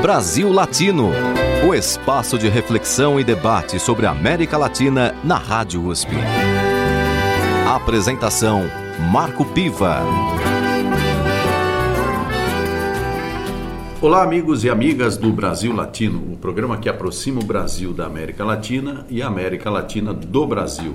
Brasil Latino, o espaço de reflexão e debate sobre a América Latina na Rádio USP. Apresentação Marco Piva. Olá, amigos e amigas do Brasil Latino, o programa que aproxima o Brasil da América Latina e a América Latina do Brasil.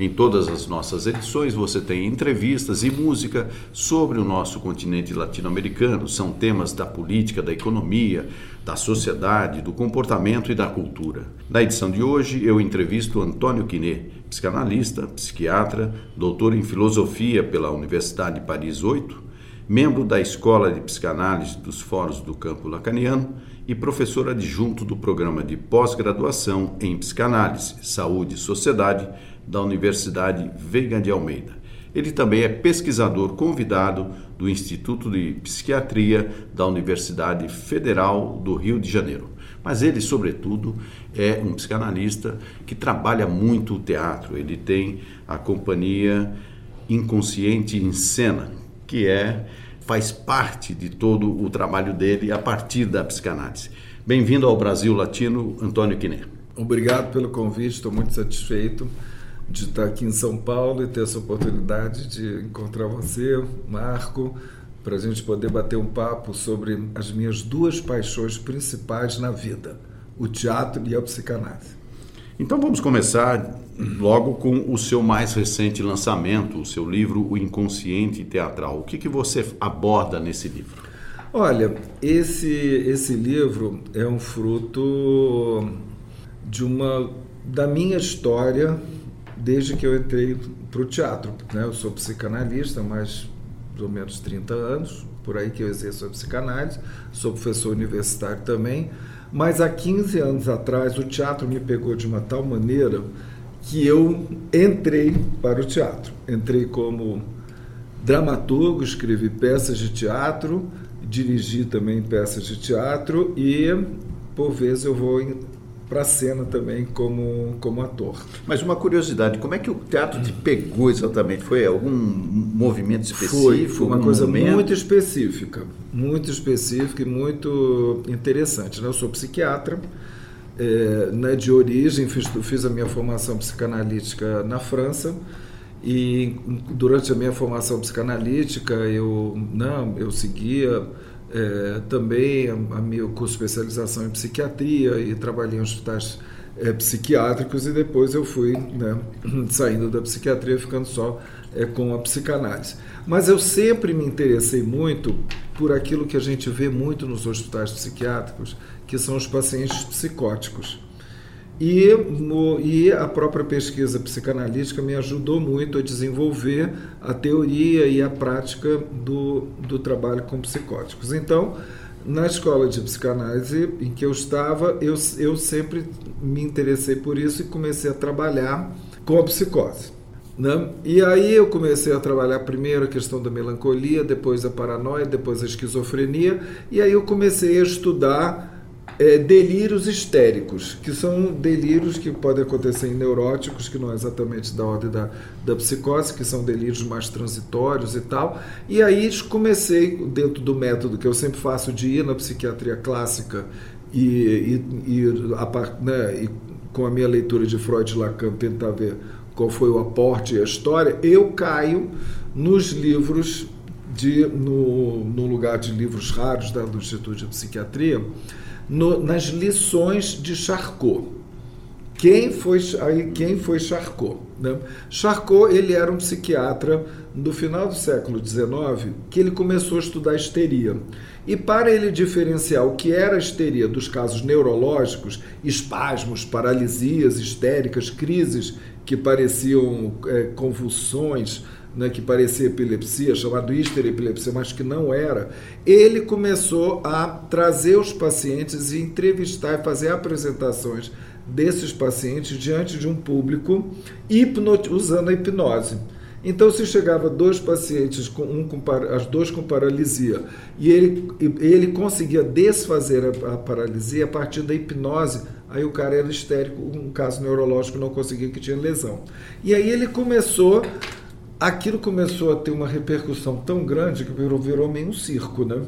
Em todas as nossas edições você tem entrevistas e música sobre o nosso continente latino-americano. São temas da política, da economia, da sociedade, do comportamento e da cultura. Na edição de hoje eu entrevisto Antônio Quiné, psicanalista, psiquiatra, doutor em filosofia pela Universidade de Paris 8, membro da Escola de Psicanálise dos Fóruns do Campo Lacaniano e professor adjunto do programa de pós-graduação em Psicanálise, Saúde e Sociedade da Universidade Veiga de Almeida. Ele também é pesquisador convidado do Instituto de Psiquiatria da Universidade Federal do Rio de Janeiro. Mas ele, sobretudo, é um psicanalista que trabalha muito o teatro. Ele tem a companhia Inconsciente em Cena, que é faz parte de todo o trabalho dele a partir da psicanálise. Bem-vindo ao Brasil Latino, Antônio Quiné. Obrigado pelo convite, estou muito satisfeito de estar aqui em São Paulo e ter essa oportunidade de encontrar você, Marco, para a gente poder bater um papo sobre as minhas duas paixões principais na vida: o teatro e a psicanálise. Então vamos começar logo com o seu mais recente lançamento, o seu livro O Inconsciente Teatral. O que, que você aborda nesse livro? Olha, esse, esse livro é um fruto de uma da minha história desde que eu entrei para o teatro. Né? Eu sou psicanalista mais ou menos 30 anos, por aí que eu exerço a psicanálise, sou professor universitário também, mas há 15 anos atrás o teatro me pegou de uma tal maneira que eu entrei para o teatro. Entrei como dramaturgo, escrevi peças de teatro, dirigi também peças de teatro e, por vezes, eu vou para a cena também como, como ator. Mas uma curiosidade, como é que o teatro te pegou exatamente? Foi algum movimento específico? Foi, foi uma coisa momento? muito específica, muito específica e muito interessante. Né? Eu sou psiquiatra, é, né, de origem, fiz, fiz a minha formação psicanalítica na França, e durante a minha formação psicanalítica eu não eu seguia é, também a, a meu de especialização em psiquiatria e trabalhei em hospitais é, psiquiátricos e depois eu fui né, saindo da psiquiatria ficando só é, com a psicanálise. Mas eu sempre me interessei muito por aquilo que a gente vê muito nos hospitais psiquiátricos, que são os pacientes psicóticos. E, e a própria pesquisa psicanalítica me ajudou muito a desenvolver a teoria e a prática do, do trabalho com psicóticos. Então, na escola de psicanálise em que eu estava, eu, eu sempre me interessei por isso e comecei a trabalhar com a psicose. Né? E aí eu comecei a trabalhar primeiro a questão da melancolia, depois a paranoia, depois a esquizofrenia, e aí eu comecei a estudar é, delírios histéricos, que são delírios que podem acontecer em neuróticos, que não é exatamente da ordem da, da psicose, que são delírios mais transitórios e tal. E aí comecei, dentro do método que eu sempre faço de ir na psiquiatria clássica e, e, e, a, né, e com a minha leitura de Freud e Lacan tentar ver qual foi o aporte e a história, eu caio nos livros de no, no lugar de livros raros da, do Instituto de Psiquiatria, no, nas lições de Charcot. Quem foi, aí, quem foi Charcot? Né? Charcot ele era um psiquiatra do final do século XIX que ele começou a estudar histeria. E para ele diferenciar o que era a histeria dos casos neurológicos, espasmos, paralisias histéricas, crises que pareciam é, convulsões, né, que parecia epilepsia, chamado histerepilepsia, mas que não era, ele começou a trazer os pacientes e entrevistar e fazer apresentações desses pacientes diante de um público usando a hipnose. Então, se chegava dois pacientes, com um com, as duas com paralisia, e ele, ele conseguia desfazer a, a paralisia a partir da hipnose, aí o cara era histérico, um caso neurológico não conseguia que tinha lesão. E aí ele começou aquilo começou a ter uma repercussão tão grande que virou, virou meio um circo, né?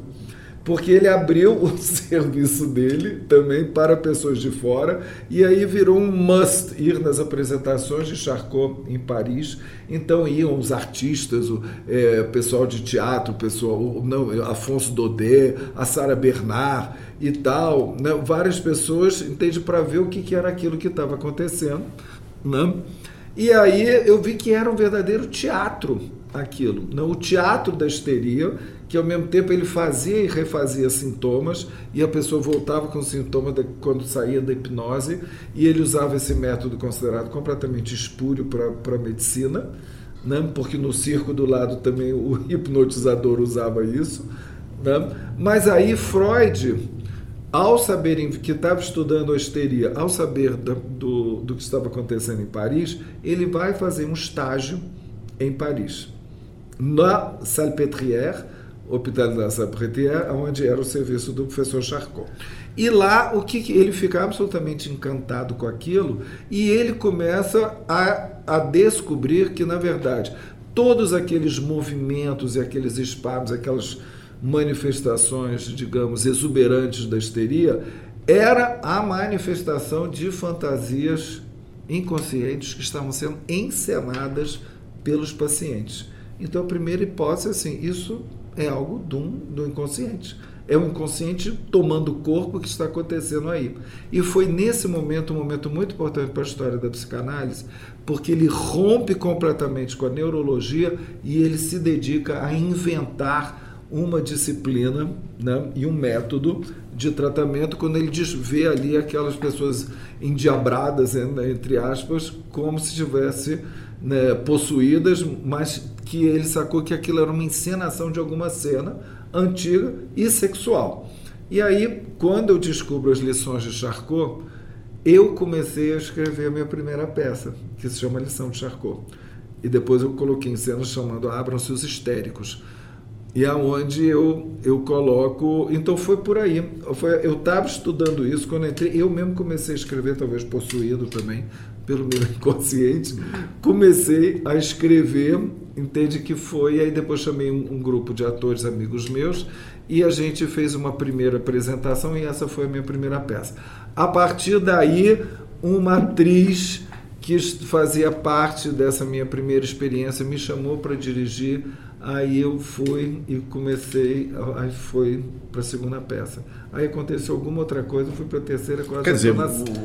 porque ele abriu o serviço dele também para pessoas de fora e aí virou um must ir nas apresentações de Charcot em Paris. Então iam os artistas, o é, pessoal de teatro, pessoal, o, não, Afonso Daudet, a Sara Bernard e tal, né? várias pessoas, entende, para ver o que, que era aquilo que estava acontecendo. Né? E aí eu vi que era um verdadeiro teatro aquilo. Não, o teatro da histeria, que ao mesmo tempo ele fazia e refazia sintomas, e a pessoa voltava com sintomas de, quando saía da hipnose, e ele usava esse método considerado completamente espúrio para a medicina, né? porque no circo do lado também o hipnotizador usava isso. Né? Mas aí Freud, ao saber que estava estudando a histeria, ao saber do, do, do que estava acontecendo em Paris, ele vai fazer um estágio em Paris na Salpêtrière, Hospital da Salpêtrière, onde era o serviço do professor Charcot. E lá o que, ele fica absolutamente encantado com aquilo e ele começa a, a descobrir que na verdade todos aqueles movimentos e aqueles espasmos, aquelas manifestações, digamos, exuberantes da histeria, era a manifestação de fantasias inconscientes que estavam sendo encenadas pelos pacientes. Então, a primeira hipótese é assim: isso é algo do, do inconsciente. É o inconsciente tomando o corpo que está acontecendo aí. E foi nesse momento, um momento muito importante para a história da psicanálise, porque ele rompe completamente com a neurologia e ele se dedica a inventar uma disciplina né, e um método de tratamento quando ele vê ali aquelas pessoas endiabradas, né, entre aspas, como se tivesse né, possuídas, mas que ele sacou que aquilo era uma encenação de alguma cena antiga e sexual. E aí, quando eu descubro as lições de Charcot, eu comecei a escrever a minha primeira peça, que se chama Lição de Charcot. E depois eu coloquei em cena chamando Abram-se os Histéricos. E aonde eu, eu coloco. Então foi por aí. Eu estava estudando isso quando entrei. Eu mesmo comecei a escrever, talvez possuído também, pelo meu inconsciente, comecei a escrever, entende que foi, aí depois chamei um, um, grupo de atores amigos meus e a gente fez uma primeira apresentação e essa foi a minha primeira peça. A partir daí, uma atriz que fazia parte dessa minha primeira experiência me chamou para dirigir Aí eu fui e comecei, aí foi para a segunda peça. Aí aconteceu alguma outra coisa, fui para a terceira, quase Quer dizer,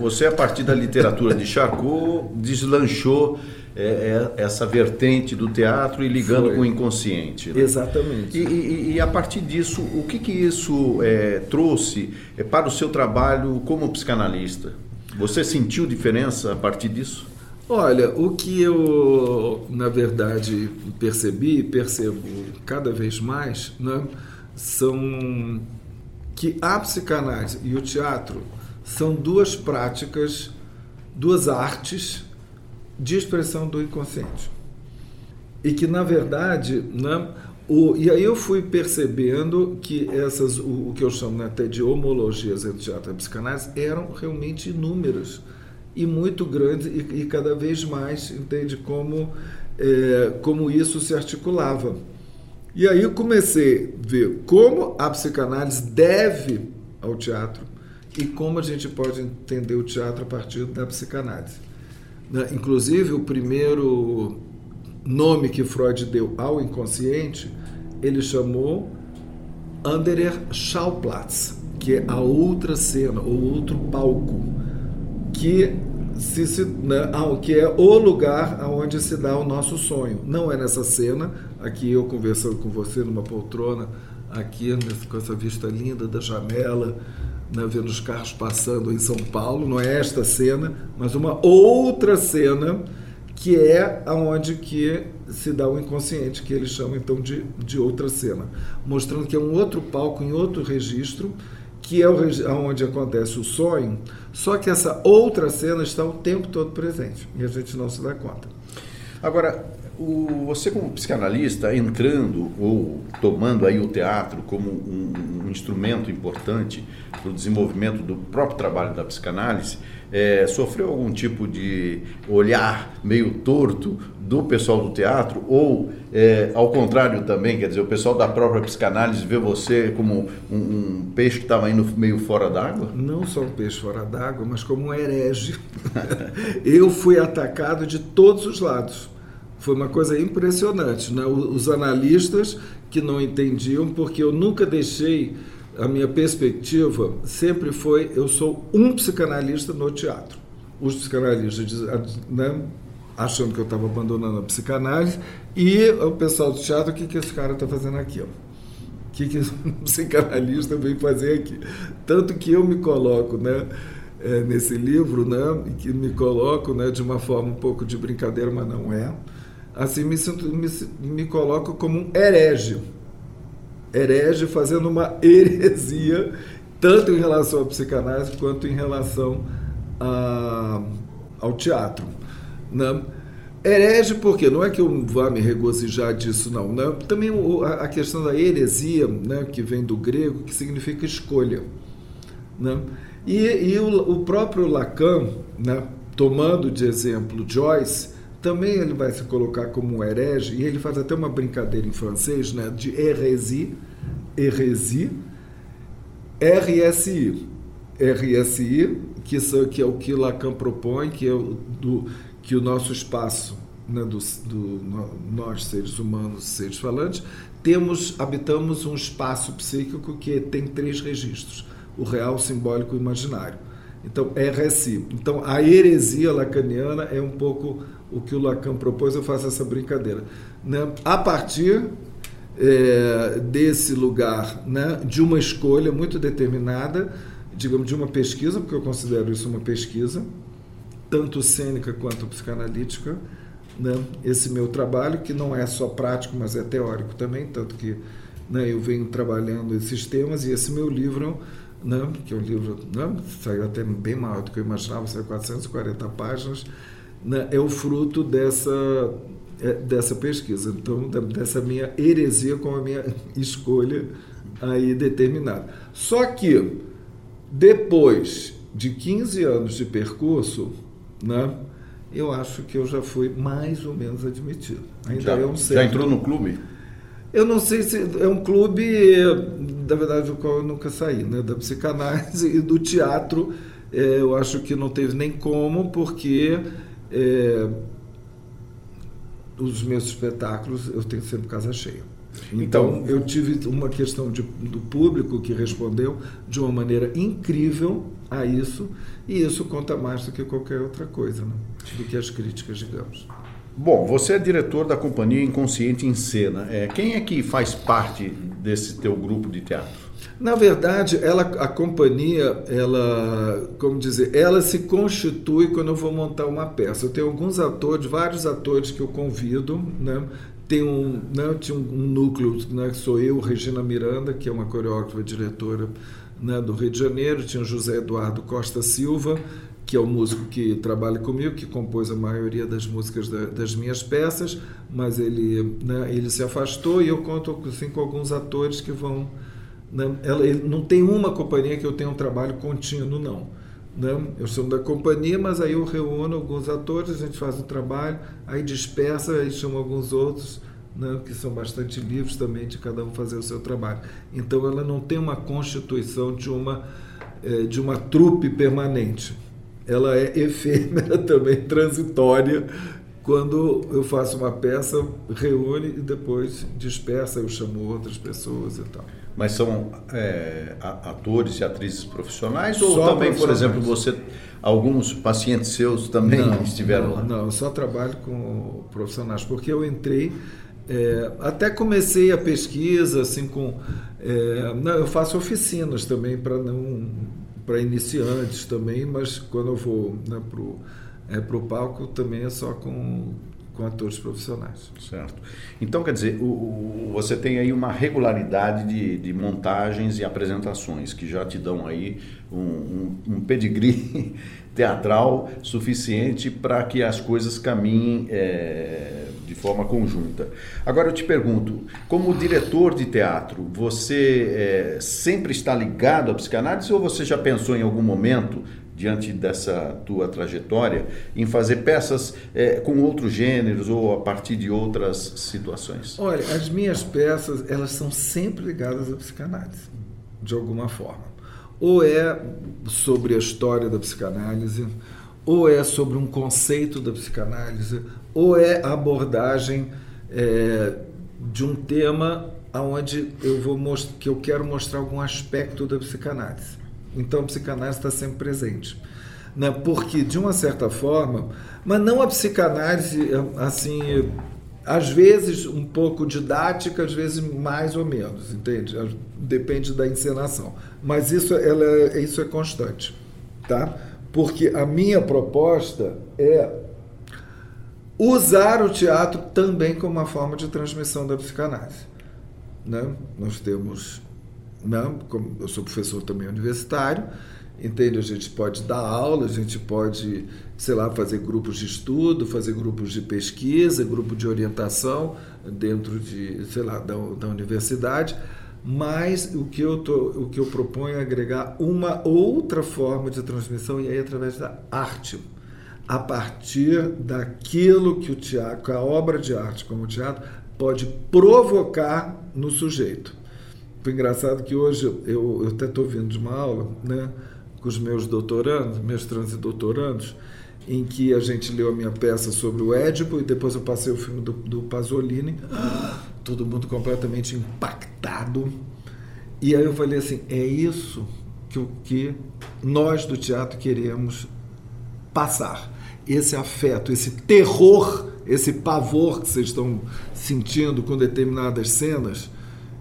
você a partir da literatura de Charcot deslanchou é, é, essa vertente do teatro e ligando foi. com o inconsciente. Né? Exatamente. E, e, e, a partir disso, o que, que isso é, trouxe é, para o seu trabalho como psicanalista? Você sentiu diferença a partir disso? Olha, o que eu, na verdade, percebi e percebo cada vez mais né, são que a psicanálise e o teatro são duas práticas, duas artes de expressão do inconsciente. E que, na verdade, né, o, e aí eu fui percebendo que essas, o, o que eu chamo né, até de homologias entre teatro e psicanálise eram realmente inúmeras e muito grande e, e cada vez mais entende como é, como isso se articulava. E aí eu comecei a ver como a psicanálise deve ao teatro e como a gente pode entender o teatro a partir da psicanálise. Né? Inclusive, o primeiro nome que Freud deu ao inconsciente, ele chamou Anderer Schauplatz, que é a outra cena, ou outro palco, que se, se, né, que é o lugar onde se dá o nosso sonho. Não é nessa cena, aqui eu conversando com você numa poltrona, aqui com essa vista linda da janela, né, vendo os carros passando em São Paulo, não é esta cena, mas uma outra cena que é aonde que se dá o inconsciente, que eles chamam então de, de outra cena, mostrando que é um outro palco em outro registro, que é onde acontece o sonho, só que essa outra cena está o tempo todo presente e a gente não se dá conta. Agora, o, você como psicanalista entrando ou tomando aí o teatro como um, um instrumento importante para o desenvolvimento do próprio trabalho da psicanálise, é, sofreu algum tipo de olhar meio torto do pessoal do teatro ou é, ao contrário também, quer dizer, o pessoal da própria psicanálise vê você como um, um peixe que estava indo meio fora d'água? Não só um peixe fora d'água, mas como um herege. eu fui atacado de todos os lados. Foi uma coisa impressionante. Né? Os analistas que não entendiam, porque eu nunca deixei a minha perspectiva sempre foi eu sou um psicanalista no teatro. Os psicanalistas né, achando que eu estava abandonando a psicanálise e o pessoal do teatro, o que, que esse cara está fazendo aqui? Ó? O que, que um psicanalista vem fazer aqui? Tanto que eu me coloco né, é, nesse livro, né, que me coloco né, de uma forma um pouco de brincadeira, mas não é. Assim, me, sinto, me, me coloco como um herege herege fazendo uma heresia, tanto em relação à psicanálise quanto em relação a, ao teatro. Né? Herege porque não é que eu vá me regozijar disso, não. Né? Também a questão da heresia, né, que vem do grego, que significa escolha. Né? E, e o, o, próprio Lacan, né, tomando de exemplo Joyce, também ele vai se colocar como um herege, e ele faz até uma brincadeira em francês, né, de hérésie, hérésie, RSI. RSI, que, que é o que Lacan propõe, que é do, que o nosso espaço, né, do, do, nós seres humanos, seres falantes, temos, habitamos um espaço psíquico que tem três registros: o real, o simbólico e o imaginário. Então, RSI. Então, a heresia lacaniana é um pouco o que o Lacan propôs, eu faço essa brincadeira. Né? A partir é, desse lugar, né, de uma escolha muito determinada, digamos, de uma pesquisa, porque eu considero isso uma pesquisa, tanto cênica quanto psicanalítica, né, esse meu trabalho, que não é só prático, mas é teórico também, tanto que né, eu venho trabalhando esses temas, e esse meu livro, né, que é um livro, né, saiu até bem maior do que eu imaginava, saiu 440 páginas, né, é o fruto dessa, é, dessa pesquisa, então dessa minha heresia com a minha escolha aí determinada. Só que depois de 15 anos de percurso, né, eu acho que eu já fui mais ou menos admitido. Ainda já, é um certo... já entrou no clube? Eu não sei se é um clube, da verdade, do qual eu nunca saí, né? da psicanálise e do teatro. É, eu acho que não teve nem como, porque é, os meus espetáculos eu tenho sempre casa cheia. Então, então eu tive uma questão de, do público que respondeu de uma maneira incrível a isso, e isso conta mais do que qualquer outra coisa, né? do que as críticas, digamos. Bom, você é diretor da companhia Inconsciente em Cena. É, quem é que faz parte desse teu grupo de teatro? Na verdade, ela, a companhia, ela, como dizer, ela se constitui quando eu vou montar uma peça. Eu tenho alguns atores, vários atores que eu convido, né? Tem um, né, tinha um, núcleo, né, que sou eu, Regina Miranda, que é uma coreógrafa diretora né, do Rio de Janeiro, tinha o José Eduardo Costa Silva, que é o músico que trabalha comigo, que compôs a maioria das músicas da, das minhas peças, mas ele, né, ele se afastou e eu conto assim, com alguns atores que vão né? Ela, não tem uma companhia que eu tenha um trabalho contínuo, não. Né? Eu sou da companhia, mas aí eu reúno alguns atores, a gente faz o trabalho, aí dispersa, aí chama alguns outros, né, que são bastante livres também de cada um fazer o seu trabalho. Então ela não tem uma constituição de uma, é, de uma trupe permanente. Ela é efêmera também, transitória. Quando eu faço uma peça, reúne e depois dispersa, eu chamo outras pessoas e tal. Mas são é, atores e atrizes profissionais ou só também, por exemplo, você alguns pacientes seus também não, estiveram não, lá? Não, eu só trabalho com profissionais porque eu entrei é, até comecei a pesquisa assim com é, não, eu faço oficinas também para não para iniciantes também, mas quando eu vou né, para é, o palco também é só com com atores profissionais. Certo. Então, quer dizer, o, o, você tem aí uma regularidade de, de, montagens e apresentações que já te dão aí um, um, um pedigree teatral suficiente para que as coisas caminhem é, de forma conjunta. Agora eu te pergunto, como diretor de teatro, você é, sempre está ligado à psicanálise ou você já pensou em algum momento diante dessa tua trajetória, em fazer peças é, com outros gêneros ou a partir de outras situações? Olha, as minhas peças, elas são sempre ligadas à psicanálise, de alguma forma. Ou é sobre a história da psicanálise, ou é sobre um conceito da psicanálise, ou é a abordagem é, de um tema onde eu vou que eu quero mostrar algum aspecto da psicanálise. Então, a psicanálise está sempre presente. Né? Porque, de uma certa forma, mas não a psicanálise, assim, às vezes um pouco didática, às vezes mais ou menos, entende? Depende da encenação. Mas isso, ela, é, isso é constante, tá? Porque a minha proposta é usar o teatro também como uma forma de transmissão da psicanálise. Né? Nós temos não, como eu sou professor também universitário, entende? A gente pode dar aula, a gente pode, sei lá, fazer grupos de estudo, fazer grupos de pesquisa, grupo de orientação dentro de, sei lá, da, da universidade. Mas o que, eu tô, o que eu proponho é agregar uma outra forma de transmissão, e aí através da arte. A partir daquilo que o teatro, a obra de arte como o teatro, pode provocar no sujeito. Foi engraçado que hoje eu, eu até estou vindo de uma aula né, com os meus doutorandos, mestrandos e doutorandos, em que a gente leu a minha peça sobre o Édipo e depois eu passei o filme do, do Pasolini. todo mundo completamente impactado. E aí eu falei assim: é isso que, que nós do teatro queremos passar. Esse afeto, esse terror, esse pavor que vocês estão sentindo com determinadas cenas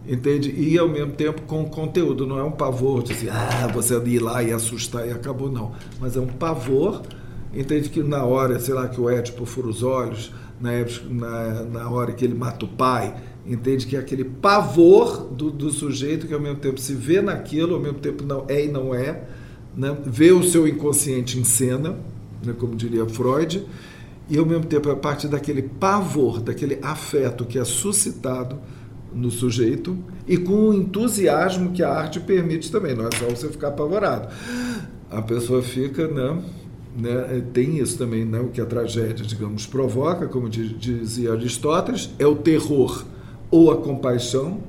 entende? E ao mesmo tempo com conteúdo, não é um pavor de assim, ah, você ir lá e assustar e acabou, não. Mas é um pavor, entende? Que na hora, sei lá, que o Édipo fura os olhos, na, na, na hora que ele mata o pai, entende? Que é aquele pavor do, do sujeito que ao mesmo tempo se vê naquilo, ao mesmo tempo não é e não é, né? vê o seu inconsciente em cena, né? como diria Freud, e ao mesmo tempo, a partir daquele pavor, daquele afeto que é suscitado, no sujeito e com o entusiasmo que a arte permite também. Não é só você ficar apavorado. A pessoa fica, né? né tem isso também, né? o que a tragédia, digamos, provoca, como dizia Aristóteles, é o terror ou a compaixão.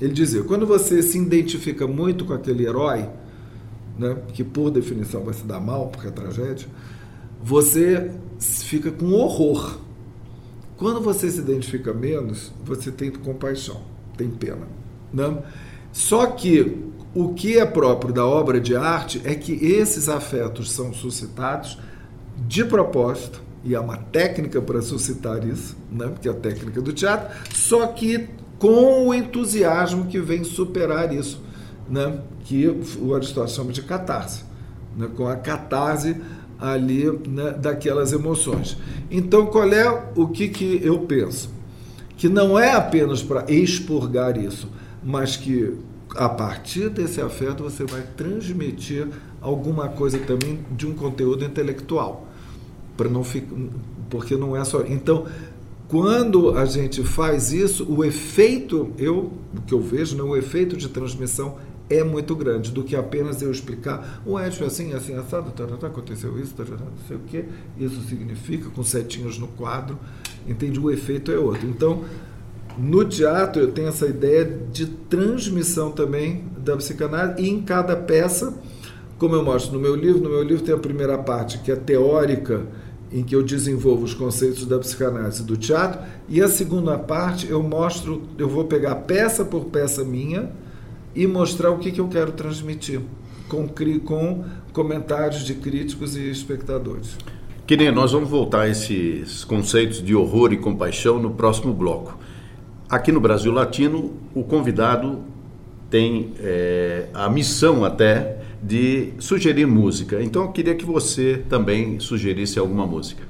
Ele dizia: quando você se identifica muito com aquele herói, né? que por definição vai se dar mal, porque é tragédia, você fica com horror quando você se identifica menos, você tem compaixão, tem pena. Né? Só que o que é próprio da obra de arte é que esses afetos são suscitados de propósito, e há uma técnica para suscitar isso, né? que é a técnica do teatro, só que com o entusiasmo que vem superar isso, né? que o Aristóteles chama de catarse. Né? Com a catarse ali né, daquelas emoções. Então, qual é o que, que eu penso? Que não é apenas para expurgar isso, mas que a partir desse afeto você vai transmitir alguma coisa também de um conteúdo intelectual, para não ficar, porque não é só. Então, quando a gente faz isso, o efeito, eu, o que eu vejo, né, o efeito de transmissão é muito grande do que apenas eu explicar o Edson assim, assim, assado, tá, tá, tá, aconteceu isso, tá, tá, não sei o que, isso significa, com setinhos no quadro, entende? O efeito é outro. Então, no teatro eu tenho essa ideia de transmissão também da psicanálise e em cada peça, como eu mostro no meu livro, no meu livro tem a primeira parte que é teórica, em que eu desenvolvo os conceitos da psicanálise do teatro, e a segunda parte eu mostro, eu vou pegar peça por peça minha, e mostrar o que, que eu quero transmitir com, com comentários de críticos e espectadores. Queria, nós vamos voltar a esses conceitos de horror e compaixão no próximo bloco. Aqui no Brasil Latino, o convidado tem é, a missão até de sugerir música. Então eu queria que você também sugerisse alguma música.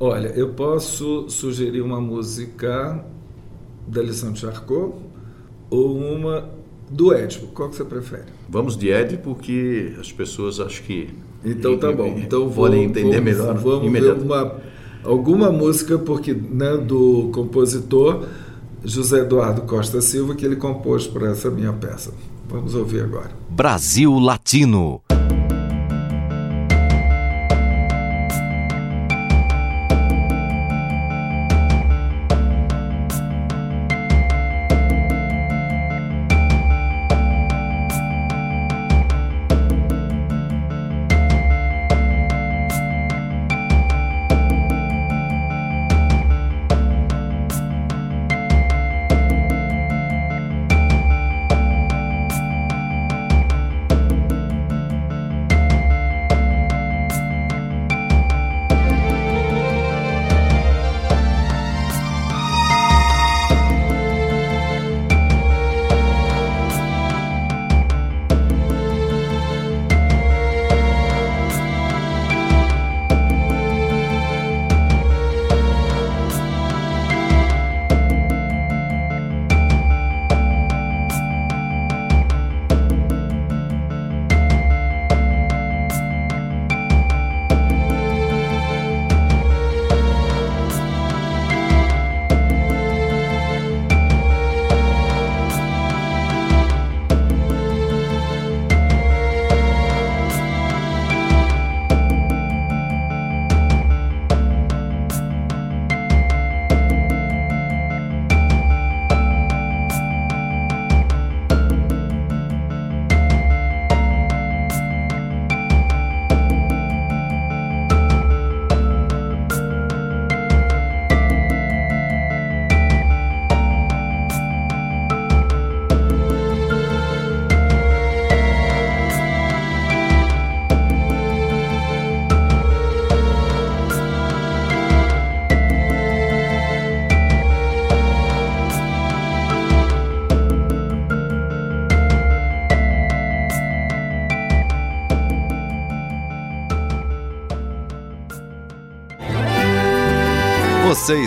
Olha, eu posso sugerir uma música da lição de Charcot ou uma do Édipo, qual que você prefere? Vamos de Édipo, porque as pessoas acho que. Então tá bom. Então podem entender vamos, melhor. Vamos ver uma, alguma música porque, né, do compositor José Eduardo Costa Silva que ele compôs para essa minha peça. Vamos ouvir agora. Brasil Latino.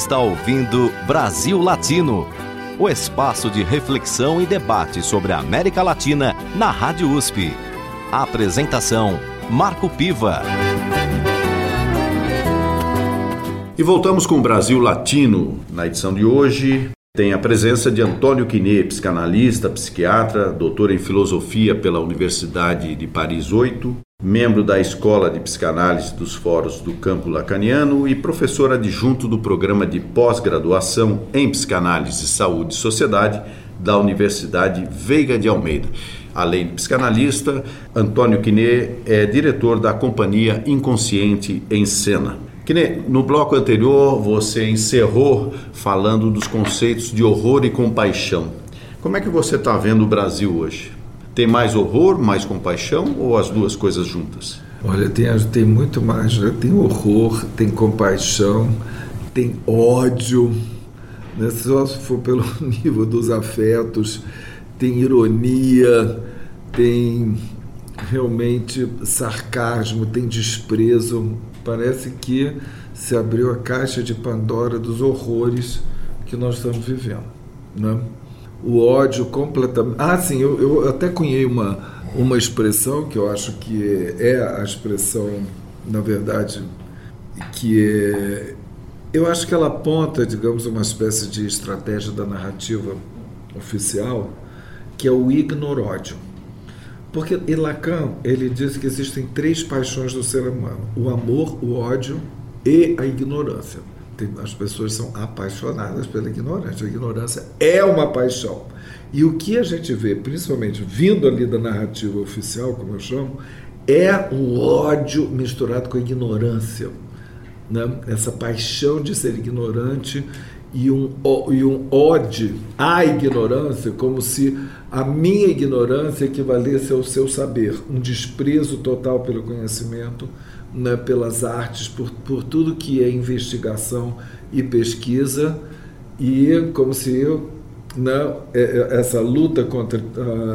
Está ouvindo Brasil Latino, o espaço de reflexão e debate sobre a América Latina na Rádio USP. A apresentação: Marco Piva. E voltamos com o Brasil Latino. Na edição de hoje, tem a presença de Antônio Quinet, psicanalista, psiquiatra, doutor em filosofia pela Universidade de Paris 8, membro da Escola de Psicanálise dos Fóruns do Campo Lacaniano e professor adjunto do programa de pós-graduação em Psicanálise, Saúde e Sociedade da Universidade Veiga de Almeida. Além de psicanalista, Antônio Quinet é diretor da companhia Inconsciente em Cena. Quinet, no bloco anterior você encerrou falando dos conceitos de horror e compaixão. Como é que você está vendo o Brasil hoje? Tem mais horror, mais compaixão ou as duas coisas juntas? Olha, tem, tem muito mais. Né? Tem horror, tem compaixão, tem ódio. Né? Só se for pelo nível dos afetos, tem ironia, tem realmente sarcasmo, tem desprezo. Parece que se abriu a caixa de Pandora dos horrores que nós estamos vivendo. Né? O ódio completamente. Ah, sim, eu, eu até cunhei uma, uma expressão que eu acho que é, é a expressão, na verdade, que é. Eu acho que ela aponta, digamos, uma espécie de estratégia da narrativa oficial, que é o ignoródio. Porque Lacan, ele diz que existem três paixões do ser humano: o amor, o ódio e a ignorância as pessoas são apaixonadas pela ignorância. A ignorância é uma paixão. E o que a gente vê, principalmente vindo ali da narrativa oficial, como eu chamo, é um ódio misturado com a ignorância. Né? Essa paixão de ser ignorante e um, e um ódio à ignorância, como se a minha ignorância equivalesse ao seu saber, um desprezo total pelo conhecimento né, pelas artes, por, por tudo que é investigação e pesquisa, e como se eu, né, é, é, essa luta contra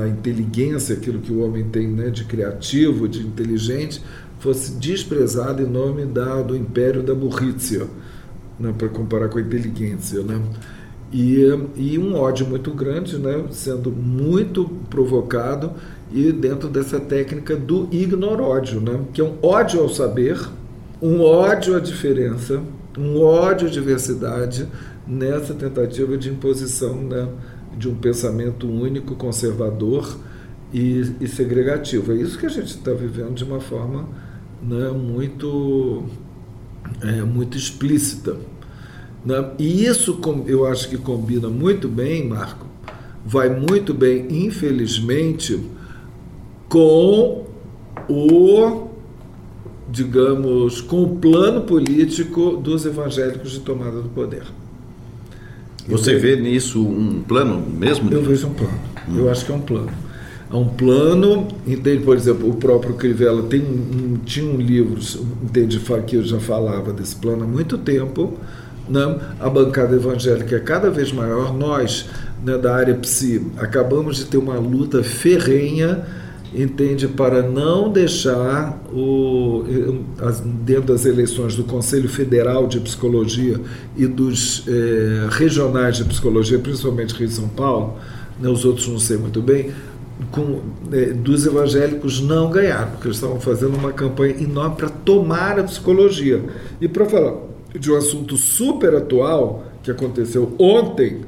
a inteligência, aquilo que o homem tem né, de criativo, de inteligente, fosse desprezada em nome da, do império da burrícia, né, para comparar com a inteligência. Né? E, e um ódio muito grande, né, sendo muito provocado e dentro dessa técnica do ignoródio, né? que é um ódio ao saber, um ódio à diferença, um ódio à diversidade nessa tentativa de imposição né? de um pensamento único, conservador e, e segregativo. É isso que a gente está vivendo de uma forma né? muito, é, muito explícita. Né? E isso eu acho que combina muito bem, Marco, vai muito bem, infelizmente, com o, digamos, com o plano político dos evangélicos de tomada do poder. Você vê nisso um plano mesmo? Eu vejo um plano. Hum. Eu acho que é um plano. É um plano, entende? Por exemplo, o próprio Crivella tem um, tinha um livro, entende, que eu já falava desse plano há muito tempo. A bancada evangélica é cada vez maior. Nós, né, da área psi, acabamos de ter uma luta ferrenha entende para não deixar o, as, dentro das eleições do Conselho Federal de Psicologia e dos eh, regionais de psicologia, principalmente Rio e São Paulo, né, os outros não sei muito bem, com, eh, dos evangélicos não ganharam, porque eles estavam fazendo uma campanha enorme para tomar a psicologia. E para falar de um assunto super atual que aconteceu ontem,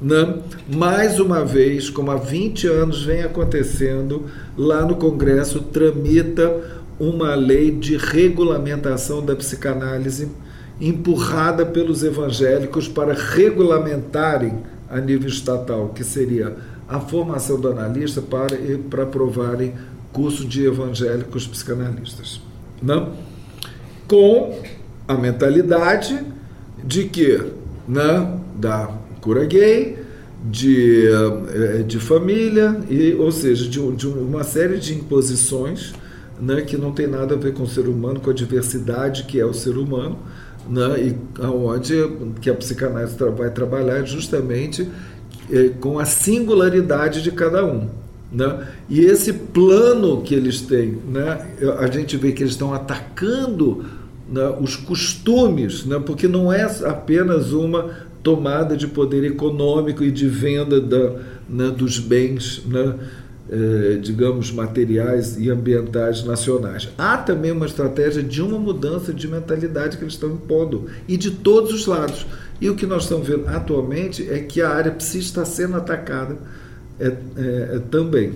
né? mais uma vez, como há 20 anos vem acontecendo, lá no Congresso tramita uma lei de regulamentação da psicanálise empurrada pelos evangélicos para regulamentarem a nível estatal, que seria a formação do analista para, para aprovarem curso de evangélicos psicanalistas. Não? Né? Com a mentalidade de que né, da cura gay, de, eh, de família, e, ou seja, de, de uma série de imposições né, que não tem nada a ver com o ser humano, com a diversidade que é o ser humano, né, e aonde que a psicanálise vai trabalhar justamente é, com a singularidade de cada um. Né? E esse plano que eles têm, né, a gente vê que eles estão atacando né, os costumes, né, porque não é apenas uma tomada de poder econômico e de venda da, né, dos bens, né, eh, digamos, materiais e ambientais nacionais. Há também uma estratégia de uma mudança de mentalidade que eles estão impondo, e de todos os lados. E o que nós estamos vendo atualmente é que a área psi está sendo atacada é, é, é também.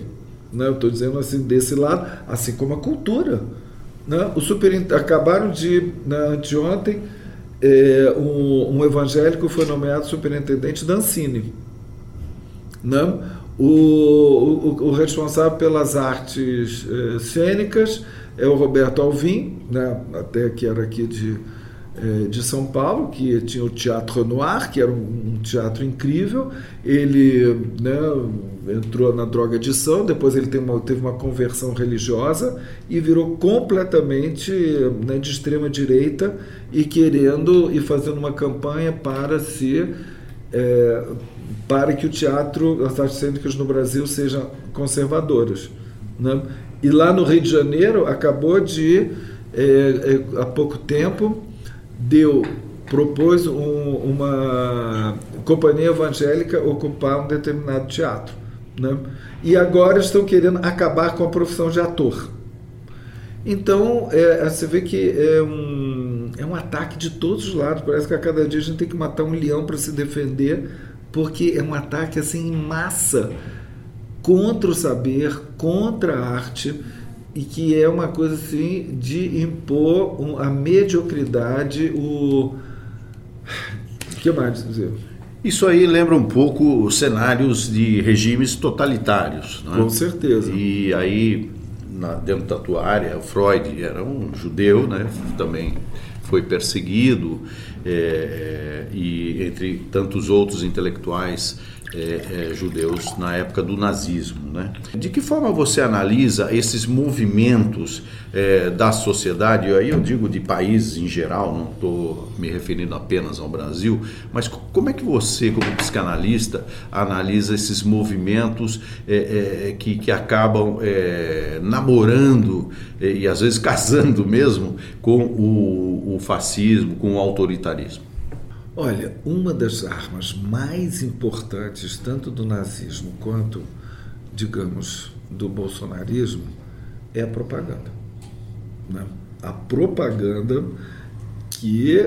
Né? Eu estou dizendo assim, desse lado, assim como a cultura. Né? O super, acabaram de, né, anteontem, é, um, um, evangélico foi nomeado superintendente da Ancine. Né? O, o, o, responsável pelas artes é, cênicas é o Roberto Alvim, né? até que era aqui de, de São Paulo, que tinha o Teatro Noir, que era um, um teatro incrível. Ele né, entrou na droga adição, depois ele uma, teve uma conversão religiosa e virou completamente né, de extrema direita e querendo e fazendo uma campanha para se é, para que o teatro, as artes cênicas no Brasil sejam conservadoras. Né? E lá no Rio de Janeiro acabou de é, é, há pouco tempo deu propôs um, uma companhia evangélica ocupar um determinado teatro, né? E agora estão querendo acabar com a profissão de ator. Então, é, você vê que é um, é um ataque de todos os lados. Parece que a cada dia a gente tem que matar um leão para se defender, porque é um ataque assim em massa contra o saber, contra a arte e que é uma coisa assim de impor um, a mediocridade, o. Que mais dizer? Isso aí lembra um pouco os cenários de regimes totalitários. Né? Com certeza. E aí, na, dentro da tua área, o Freud era um judeu, né? também foi perseguido, é, e entre tantos outros intelectuais é, é, judeus na época do nazismo. Né? De que forma você analisa esses movimentos é, da sociedade, aí eu digo de países em geral, não estou me referindo apenas ao Brasil, mas como é que você, como psicanalista, analisa esses movimentos é, é, que, que acabam é, namorando e às vezes casando mesmo com o, o fascismo, com o autoritarismo? Olha, uma das armas mais importantes, tanto do nazismo quanto, digamos, do bolsonarismo, é a propaganda. Né? A propaganda que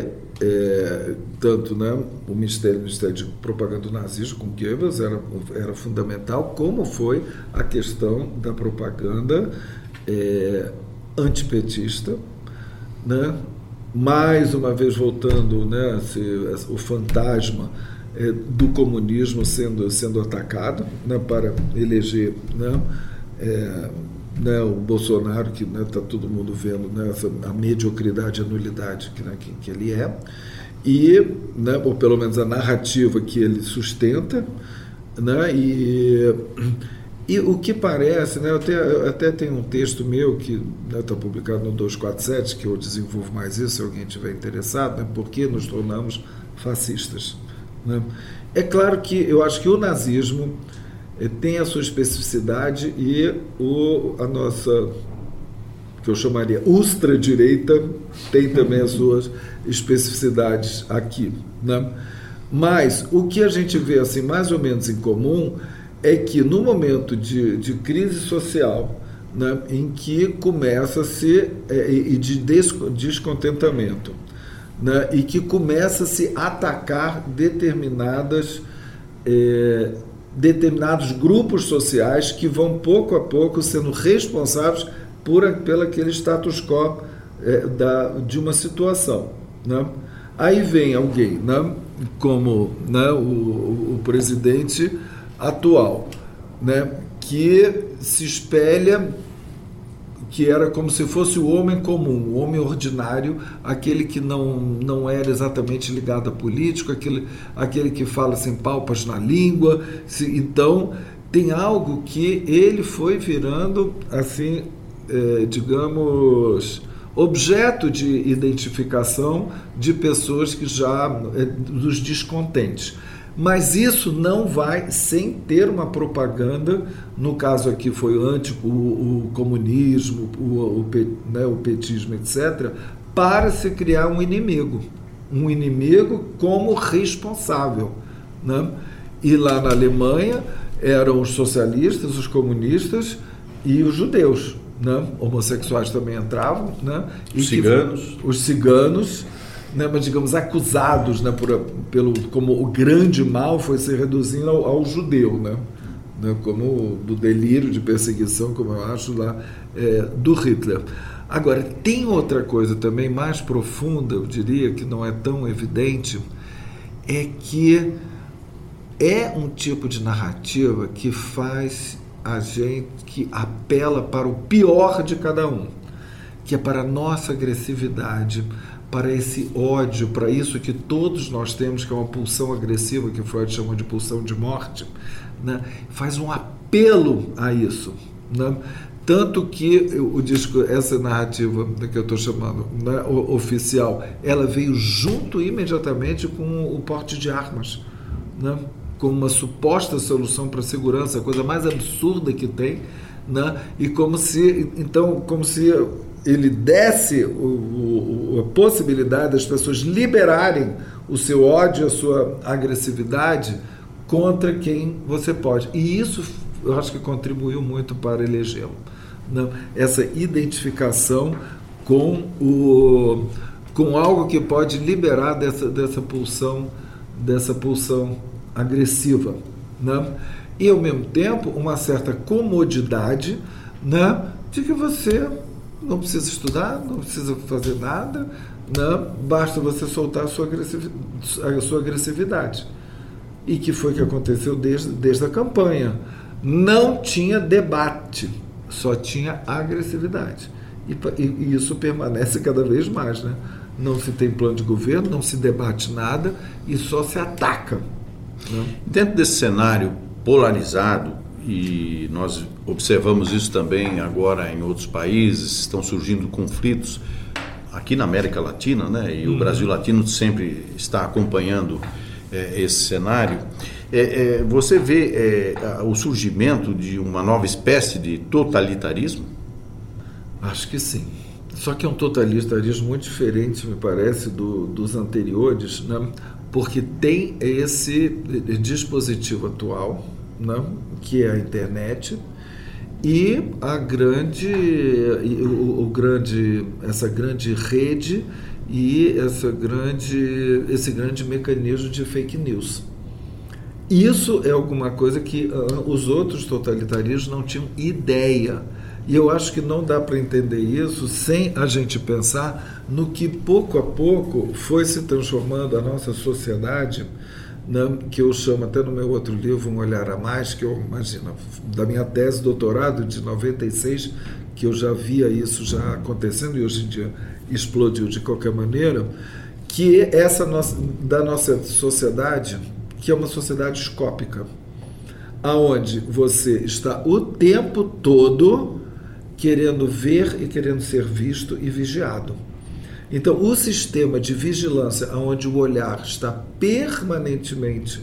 é, tanto né, o Ministério, Ministério de Propaganda do Nazismo com Goebbels era, era fundamental, como foi a questão da propaganda é, antipetista, né, mais uma vez voltando, né, o fantasma é, do comunismo sendo, sendo atacado né, para eleger né, é, né, o Bolsonaro, que está né, tá todo mundo vendo né, a mediocridade, a nulidade que, né, que, que ele é, e, né, ou pelo menos a narrativa que ele sustenta, né, e e o que parece, né, eu, até, eu até tenho um texto meu que está né, publicado no 247, que eu desenvolvo mais isso, se alguém estiver interessado, né, por que nos tornamos fascistas. Né? É claro que eu acho que o nazismo eh, tem a sua especificidade e o, a nossa, que eu chamaria ultra-direita, tem também as suas especificidades aqui. Né? Mas o que a gente vê assim mais ou menos em comum é que no momento de, de crise social, né, em que começa-se é, e de descontentamento, né, e que começa-se a atacar determinadas é, determinados grupos sociais que vão pouco a pouco sendo responsáveis por pelo aquele status quo é, da, de uma situação, né? Aí vem alguém, né, como né, o, o presidente atual, né, que se espelha que era como se fosse o homem comum, o homem ordinário, aquele que não, não era exatamente ligado a político, aquele, aquele que fala sem palpas na língua. Se, então, tem algo que ele foi virando, assim, é, digamos, objeto de identificação de pessoas que já, é, dos descontentes. Mas isso não vai sem ter uma propaganda, no caso aqui foi anti o, o comunismo, o, o, né, o petismo, etc., para se criar um inimigo. Um inimigo como responsável. Né? E lá na Alemanha eram os socialistas, os comunistas e os judeus. Né? Homossexuais também entravam. Né? E os ciganos. Que, os ciganos, né? mas digamos, acusados né? Por, pelo, como o grande mal foi se reduzindo ao, ao judeu. Né? Né? Como do delírio de perseguição, como eu acho lá, é, do Hitler. Agora, tem outra coisa também mais profunda, eu diria, que não é tão evidente, é que é um tipo de narrativa que faz a gente, que apela para o pior de cada um, que é para a nossa agressividade, para esse ódio, para isso que todos nós temos, que é uma pulsão agressiva, que Freud chama de pulsão de morte, né? faz um apelo a isso. Né? Tanto que o disco, essa narrativa que eu estou chamando né, oficial, ela veio junto imediatamente com o porte de armas, né, como uma suposta solução para a segurança, a coisa mais absurda que tem, né, e como se então como se ele desse o, o, a possibilidade das pessoas liberarem o seu ódio, a sua agressividade contra quem você pode. E isso eu acho que contribuiu muito para elegê-lo não, essa identificação com, o, com algo que pode liberar dessa, dessa pulsão dessa pulsão agressiva, né? e ao mesmo tempo uma certa comodidade né? de que você não precisa estudar, não precisa fazer nada, né? basta você soltar a sua, agressividade, a sua agressividade. E que foi que aconteceu desde, desde a campanha. Não tinha debate só tinha agressividade. E, e, isso permanece cada vez mais. Né? Não se tem plano de governo, não se debate nada e só se ataca. Né? Dentro desse cenário polarizado, e nós observamos isso também agora em outros países, estão surgindo conflitos aqui na América Latina, né? e o uhum. Brasil Latino sempre está acompanhando é, esse cenário. É, é, você vê o surgimento de uma nova espécie de totalitarismo? Acho que sim. Só que é um totalitarismo muito diferente, me parece, do, dos anteriores, né? porque tem esse dispositivo atual, né? que é a internet, e a grande, o, o grande, essa grande rede e essa grande, esse grande mecanismo de fake news. Isso é alguma coisa que uh, os outros totalitarismos não tinham ideia. E eu acho que não dá para entender isso sem a gente pensar no que pouco a pouco foi se transformando a nossa sociedade, que eu chamo até no meu outro livro, Um Olhar a Mais, que eu imagino, da minha tese de doutorado de 96, que eu já via isso já acontecendo e hoje em dia explodiu de qualquer maneira, que essa nossa, da nossa sociedade que é uma sociedade escópica, aonde você está o tempo todo querendo ver e querendo ser visto e vigiado. Então, o sistema de vigilância, onde o olhar está permanentemente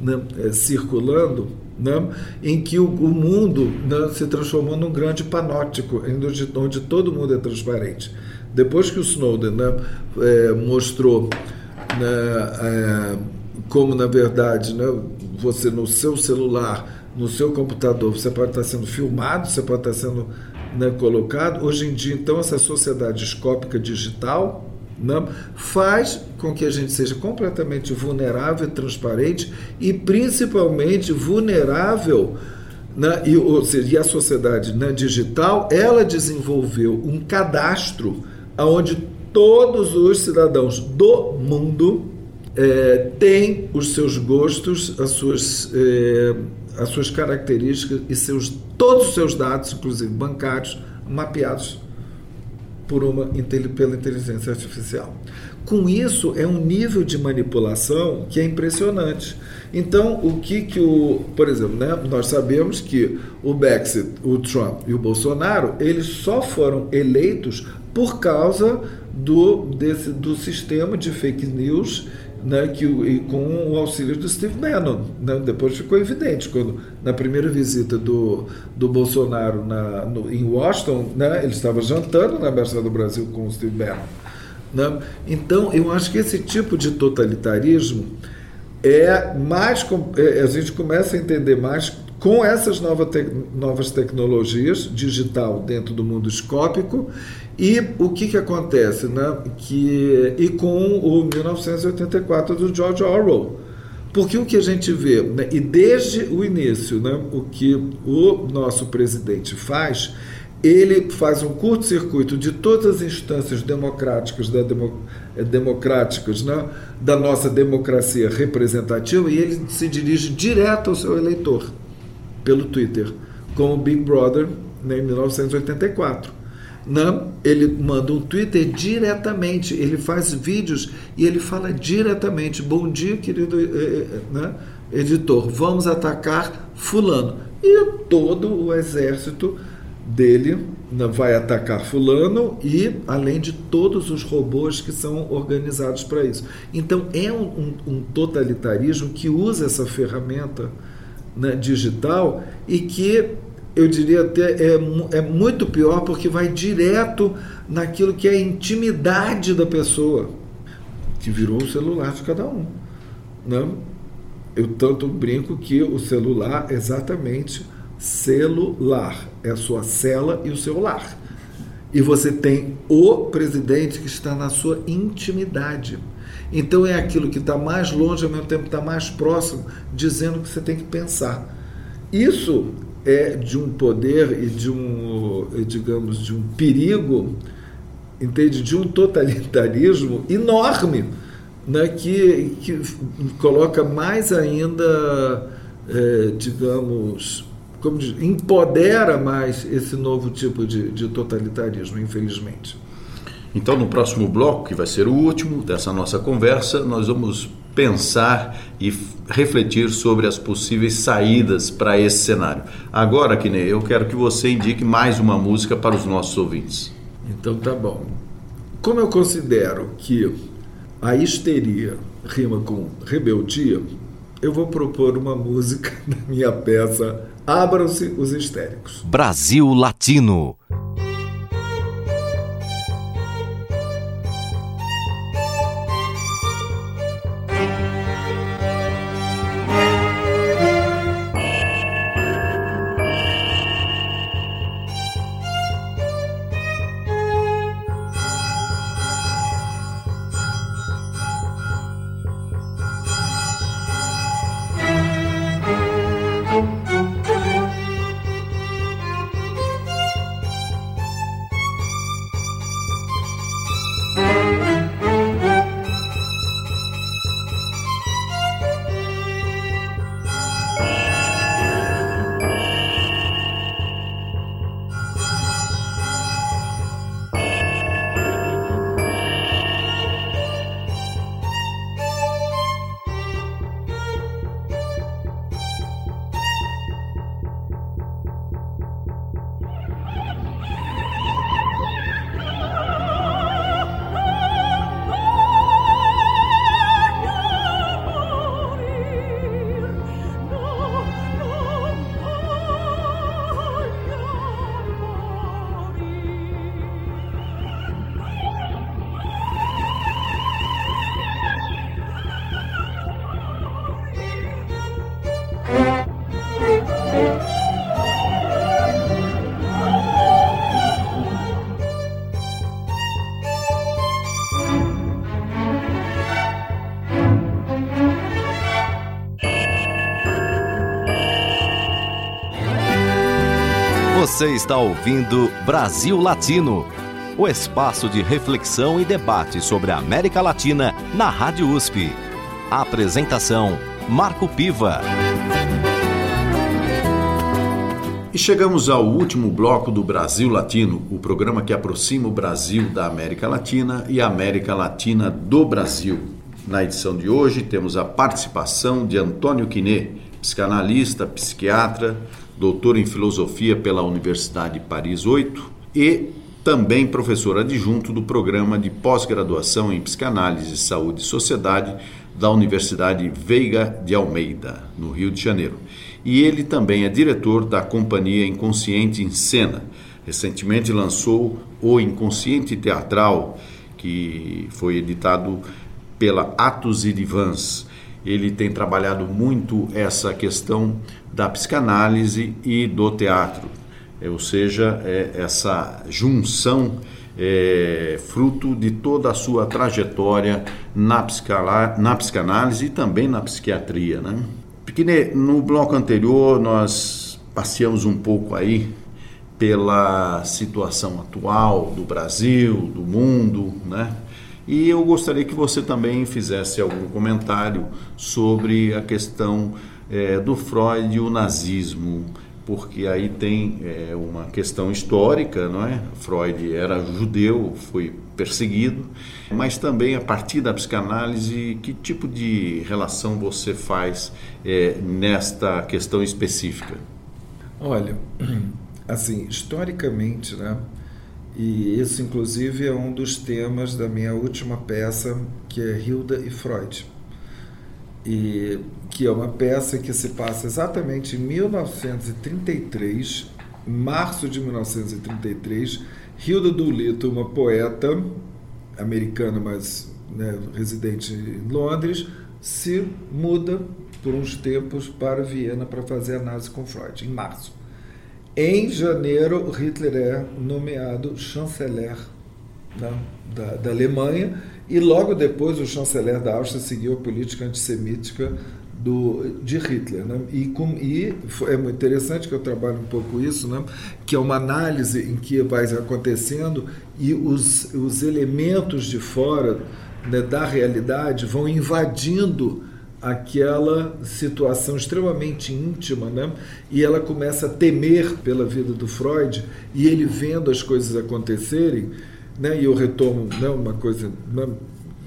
né, é, circulando, né, em que o, o mundo né, se transformou num grande panóptico, onde, onde todo mundo é transparente. Depois que o Snowden né, é, mostrou né, é, como na verdade, né, você no seu celular, no seu computador, você pode estar sendo filmado, você pode estar sendo né, colocado. Hoje em dia, então, essa sociedade escópica digital né, faz com que a gente seja completamente vulnerável, transparente e principalmente vulnerável. Né, e, ou seja, e a sociedade né, digital ela desenvolveu um cadastro onde todos os cidadãos do mundo é, tem os seus gostos, as suas, é, as suas características e seus, todos os seus dados, inclusive bancários, mapeados por uma, pela inteligência artificial. Com isso, é um nível de manipulação que é impressionante. Então, o que que o, por exemplo, né, nós sabemos que o Brexit, o Trump e o Bolsonaro, eles só foram eleitos por causa do, desse, do sistema de fake news né, que, e com o auxílio do Steve Bannon. Né? Depois ficou evidente, quando na primeira visita do, do Bolsonaro na, no, em Washington, né, ele estava jantando na Embaixada do Brasil com o Steve Bannon. Né? Então, eu acho que esse tipo de totalitarismo é mais. É, a gente começa a entender mais com essas nova te, novas tecnologias, digital dentro do mundo escópico, e o que, que acontece? Né? Que, e com o 1984 do George Orwell. Porque o que a gente vê, né, e desde o início, né, o que o nosso presidente faz ele faz um curto-circuito de todas as instâncias democráticas da demo, eh, democráticas né, da nossa democracia representativa e ele se dirige direto ao seu eleitor pelo Twitter, como Big Brother né, em 1984. Né? Ele manda um Twitter diretamente, ele faz vídeos e ele fala diretamente: Bom dia, querido eh, eh, né, editor, vamos atacar Fulano. E todo o exército dele vai atacar fulano e além de todos os robôs que são organizados para isso. Então é um, um, um, totalitarismo que usa essa ferramenta né, digital e que eu diria até é, é muito pior porque vai direto naquilo que é a intimidade da pessoa, que virou o celular de cada um. Né? Eu tanto brinco que o celular exatamente celular. É a sua cela e o seu lar. E você tem o presidente que está na sua intimidade. Então é aquilo que está mais longe, ao mesmo tempo está mais próximo, dizendo que você tem que pensar. Isso é de um poder e de um, digamos, de um perigo, entende? De um totalitarismo enorme, né? que, que coloca mais ainda, é, digamos, como diz, empodera mais esse novo tipo de, de totalitarismo, infelizmente. Então, no próximo bloco, que vai ser o último dessa nossa conversa, nós vamos pensar e refletir sobre as possíveis saídas para esse cenário. Agora, Kine, eu quero que você indique mais uma música para os nossos ouvintes. Então, tá bom. Como eu considero que a histeria rima com rebeldia, eu vou propor uma música da minha peça Abram-se os histéricos. Brasil Latino. Você está ouvindo Brasil Latino, o espaço de reflexão e debate sobre a América Latina na Rádio USP. A apresentação: Marco Piva. E chegamos ao último bloco do Brasil Latino, o programa que aproxima o Brasil da América Latina e a América Latina do Brasil. Na edição de hoje temos a participação de Antônio Quiné, psicanalista, psiquiatra, doutor em filosofia pela Universidade Paris 8 e também professor adjunto do programa de pós-graduação em psicanálise, saúde e sociedade da Universidade Veiga de Almeida, no Rio de Janeiro. E ele também é diretor da companhia Inconsciente em Cena. Recentemente lançou O Inconsciente Teatral, que foi editado pela Atos e Divans. Ele tem trabalhado muito essa questão da psicanálise e do teatro, é, ou seja, é essa junção é, fruto de toda a sua trajetória na, na psicanálise e também na psiquiatria. Né? Porque no bloco anterior nós passeamos um pouco aí pela situação atual do Brasil, do mundo, né? E eu gostaria que você também fizesse algum comentário sobre a questão é, do Freud e o nazismo, porque aí tem é, uma questão histórica, não é? Freud era judeu, foi perseguido, mas também a partir da psicanálise, que tipo de relação você faz é, nesta questão específica? Olha, assim, historicamente, né? E isso, inclusive, é um dos temas da minha última peça, que é Hilda e Freud. E que é uma peça que se passa exatamente em 1933, março de 1933. Hilda Doolittle, uma poeta americana, mas né, residente em Londres, se muda por uns tempos para Viena para fazer análise com Freud, em março. Em janeiro, Hitler é nomeado chanceler da, da, da Alemanha e logo depois o chanceler da Áustria seguiu a política antissemítica do, de Hitler. Né? E, com, e é muito interessante que eu trabalho um pouco isso, né? que é uma análise em que vai acontecendo e os, os elementos de fora né, da realidade vão invadindo aquela situação extremamente íntima, né? E ela começa a temer pela vida do Freud e ele vendo as coisas acontecerem, né? E eu retomo, né, uma coisa né,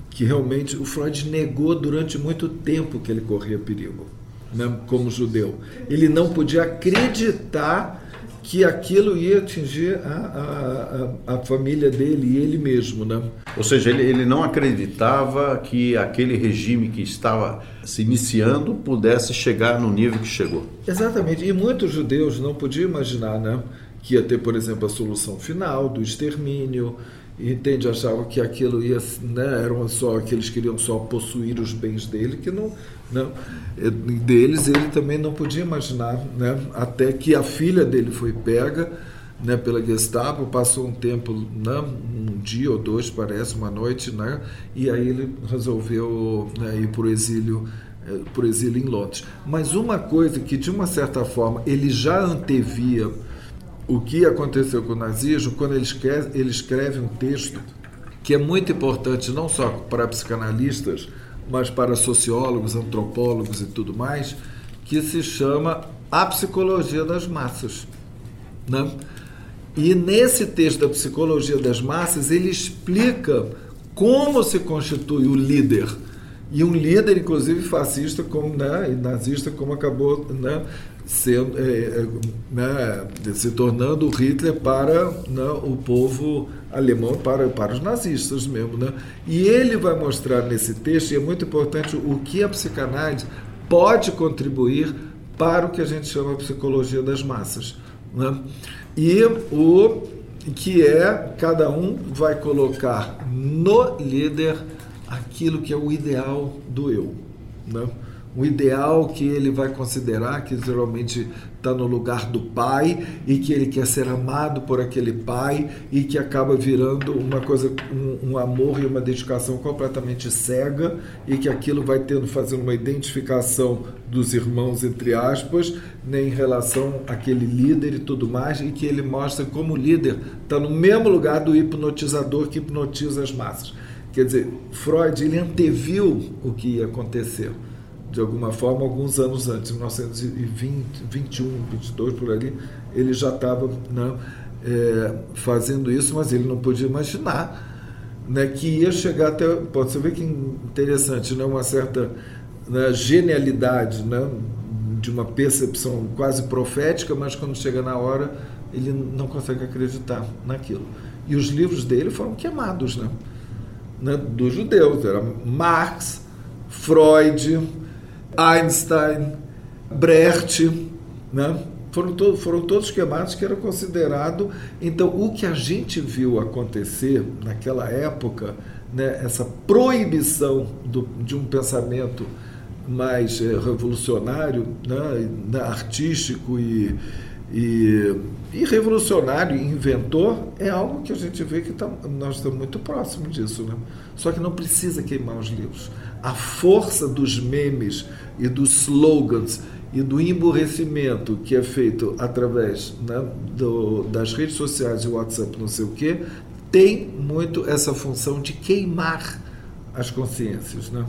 que realmente o Freud negou durante muito tempo que ele corria perigo, né, como judeu. Ele não podia acreditar que aquilo ia atingir a, a, a, família dele e ele mesmo. Né? Ou seja, ele, ele não acreditava que aquele regime que estava se iniciando pudesse chegar no nível que chegou. Exatamente. E muitos judeus não podiam imaginar né, que ia ter, por exemplo, a solução final do extermínio, entende achava que aquilo ia né, eram só que eles queriam só possuir os bens dele que não, não deles ele também não podia imaginar né, até que a filha dele foi pega né, pela Gestapo passou um tempo né, um dia ou dois parece uma noite né, e aí ele resolveu né, ir para o exílio eh, por exílio em Londres. Mas uma coisa que de uma certa forma ele já antevia o que aconteceu com o nazismo quando ele escreve, ele escreve um texto que é muito importante não só para psicanalistas, mas para sociólogos, antropólogos e tudo mais, que se chama A Psicologia das Massas. Né? E nesse texto da Psicologia das Massas, ele explica como se constitui o líder. E um líder, inclusive fascista como, né, e nazista, como acabou né, sendo, é, é, né, se tornando Hitler para né, o povo alemão, para, para os nazistas mesmo. Né? E ele vai mostrar nesse texto, e é muito importante, o que a psicanálise pode contribuir para o que a gente chama de psicologia das massas. Né? E o que é, cada um vai colocar no líder aquilo que é o ideal do eu. Né? O ideal que ele vai considerar, que geralmente está no lugar do pai e que ele quer ser amado por aquele pai e que acaba virando uma coisa, um, um amor e uma dedicação completamente cega e que aquilo vai tendo fazendo uma identificação dos irmãos entre aspas, né, em relação àquele líder e tudo mais e que ele mostra como líder está no mesmo lugar do hipnotizador que hipnotiza as massas. Quer dizer, Freud ele anteviu o que ia acontecer de alguma forma, alguns anos antes, 1920, 21, 22 por ali, ele já estava né, é, fazendo isso, mas ele não podia imaginar né, que ia chegar até. Pode você ver que interessante, né, uma certa né, genialidade né, de uma percepção quase profética, mas quando chega na hora ele não consegue acreditar naquilo. E os livros dele foram queimados, né? né dos judeus. Era Marx, Freud, Einstein, Brecht, né? Foram, to foram todos queimados que era considerado. Então, o que a gente viu acontecer naquela época, né, essa proibição do, de um pensamento mais é, revolucionário, né, né, artístico e, e, e, revolucionário, inventor, é algo que a gente vê que tá, nós estamos muito próximos disso. Né? Só que não precisa queimar os livros. A força dos memes e dos slogans e do emburrecimento que é feito através né, do, das redes sociais e WhatsApp, não sei o quê, tem muito essa função de queimar as consciências. Né?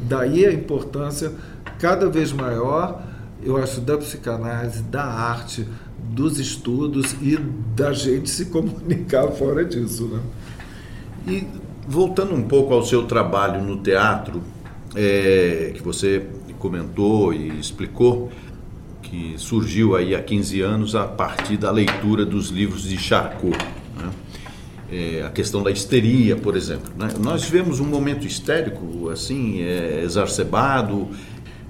Daí a importância cada vez maior, eu acho, da psicanálise, da arte, dos estudos e da gente se comunicar fora disso. Né? E voltando um pouco ao seu trabalho no teatro, é, que você comentou e explicou que surgiu aí há 15 anos a partir da leitura dos livros de Charcot. Né? É, a questão da histeria, por exemplo. Né? Nós vivemos um momento histérico, assim, é, exacerbado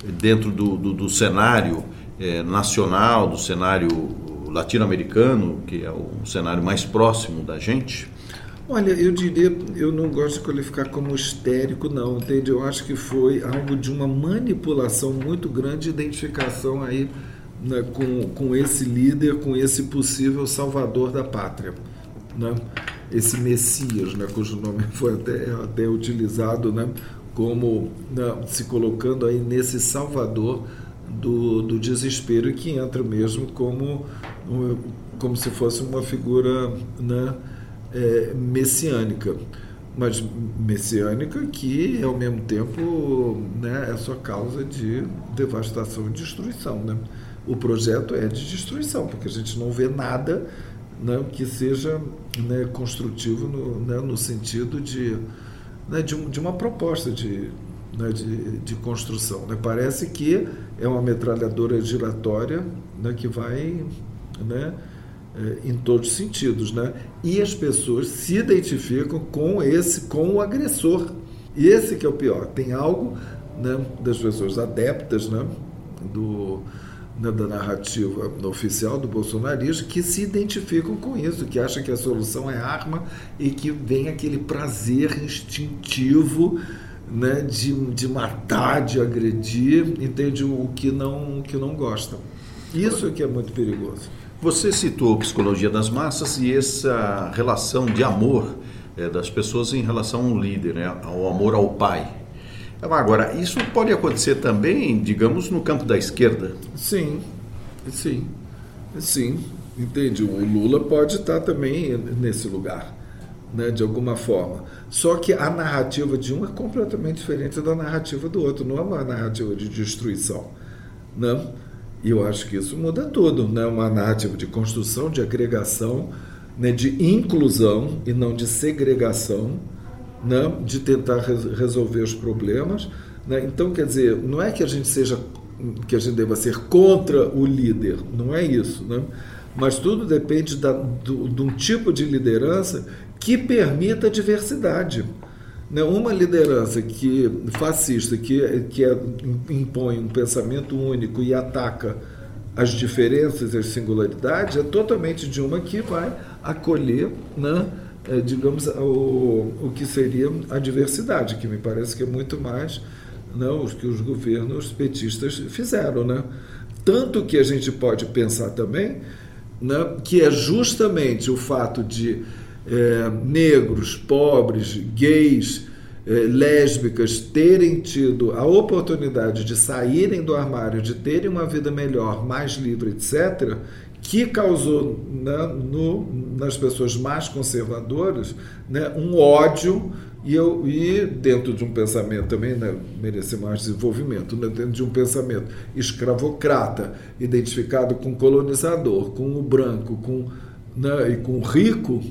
dentro do, do, do cenário é, nacional, do cenário latino-americano, que é o cenário mais próximo da gente. Olha, eu diria, eu não gosto de qualificar como histérico, não, entende? Eu acho que foi algo de uma manipulação muito grande de identificação aí né, com, com esse líder, com esse possível salvador da pátria, né? Esse Messias, né, cujo nome foi até, até utilizado, né, como né, se colocando aí nesse salvador do, do desespero e que entra mesmo como, como se fosse uma figura, né? É, messiânica, mas messiânica que ao mesmo tempo né, é sua causa de devastação e destruição. Né? O projeto é de destruição, porque a gente não vê nada né, que seja né, construtivo no, né, no sentido de, né, de, um, de, uma proposta de, né, de, de, construção. Né? Parece que é uma metralhadora giratória né, que vai né, em todos os sentidos, né? E as pessoas se identificam com esse, com o agressor. E esse que é o pior. Tem algo né, das pessoas adeptas, né, do né, da narrativa oficial do bolsonarismo que se identificam com isso, que acham que a solução é arma e que vem aquele prazer instintivo né, de, de matar, de agredir, entende o que não o que não gostam. Isso é que é muito perigoso. Você citou psicologia das massas e essa relação de amor é, das pessoas em relação ao líder, né, ao amor ao pai. Agora, isso pode acontecer também, digamos, no campo da esquerda? Sim, sim, sim. Entende? O Lula pode estar também nesse lugar, né, de alguma forma. Só que a narrativa de um é completamente diferente da narrativa do outro. Não é uma narrativa de destruição. Não? Né? E eu acho que isso muda tudo, né? Uma narrativa de construção, de agregação, né? de inclusão e não de segregação, né? de tentar resolver os problemas. Né? Então, quer dizer, não é que a gente seja que a gente deva ser contra o líder, não é isso, né? Mas tudo depende da, do, de um tipo de liderança que permita a diversidade. Né, uma liderança que fascista que, que é, impõe um pensamento único e ataca as diferenças e as singularidades é totalmente de uma que vai acolher, né, é, digamos, o, o que seria a diversidade, que me parece que é muito mais né, o que os governos petistas fizeram. Né? Tanto que a gente pode pensar também né, que é justamente o fato de é, negros, pobres, gays, é, lésbicas terem tido a oportunidade de saírem do armário, de terem uma vida melhor, mais livre, etc., que causou no, nas pessoas mais conservadoras né, um ódio e, eu, e dentro de um pensamento também né, mais desenvolvimento, né, dentro de um pensamento escravocrata, identificado com colonizador, com o branco, com, né, e com o rico,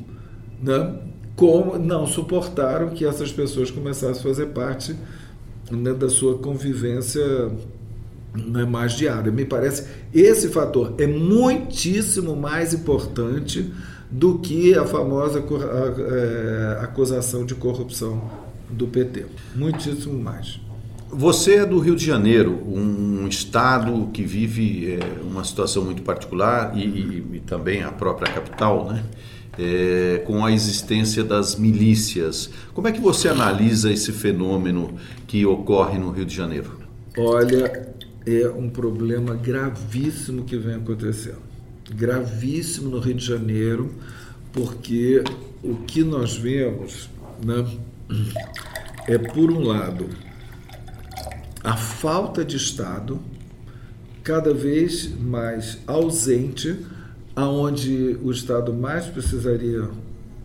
né, como não suportaram que essas pessoas começassem a fazer parte né, da sua convivência né, mais diária. Me parece esse fator é muitíssimo mais importante do que a famosa é, acusação de corrupção do PT. Muitíssimo mais. Você é do Rio de Janeiro, um estado que vive é, uma situação muito particular e, e, e, também a própria capital, né? É, com a existência das milícias. Como é que você analisa esse fenômeno que ocorre no Rio de Janeiro? Olha, é um problema gravíssimo que vem acontecendo. Gravíssimo no Rio de Janeiro, porque o que nós vemos né, é, por um lado, a falta de Estado cada vez mais ausente, aonde o Estado mais precisaria